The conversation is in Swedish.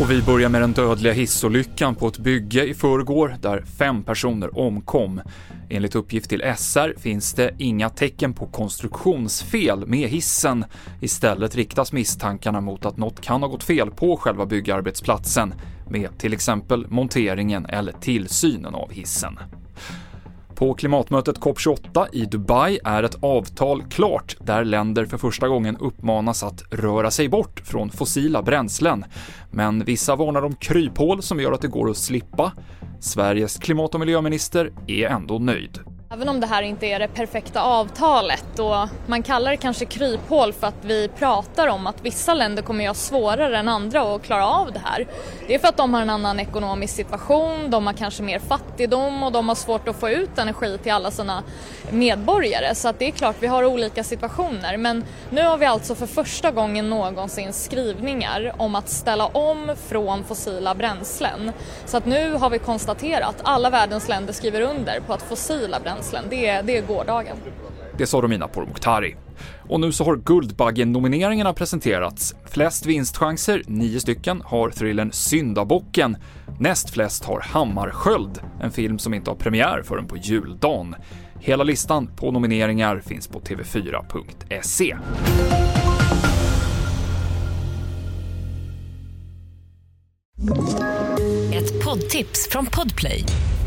Och vi börjar med den dödliga hissolyckan på ett bygge i förrgår där fem personer omkom. Enligt uppgift till SR finns det inga tecken på konstruktionsfel med hissen. Istället riktas misstankarna mot att något kan ha gått fel på själva byggarbetsplatsen med till exempel monteringen eller tillsynen av hissen. På klimatmötet COP28 i Dubai är ett avtal klart där länder för första gången uppmanas att röra sig bort från fossila bränslen. Men vissa varnar om kryphål som gör att det går att slippa. Sveriges klimat och miljöminister är ändå nöjd. Även om det här inte är det perfekta avtalet och man kallar det kanske kryphål för att vi pratar om att vissa länder kommer göra svårare än andra att klara av det här. Det är för att de har en annan ekonomisk situation, de har kanske mer fattigdom och de har svårt att få ut energi till alla sina medborgare. Så att det är klart, vi har olika situationer. Men nu har vi alltså för första gången någonsin skrivningar om att ställa om från fossila bränslen. Så att nu har vi konstaterat att alla världens länder skriver under på att fossila bränslen det är, det är gårdagen. Det sa Romina Pourmokhtari. Och nu så har Guldbaggen-nomineringarna presenterats. Flest vinstchanser, nio stycken, har thrillern Syndabocken. Näst flest har Hammarsköld, en film som inte har premiär förrän på juldagen. Hela listan på nomineringar finns på tv4.se. Ett poddtips från Podplay.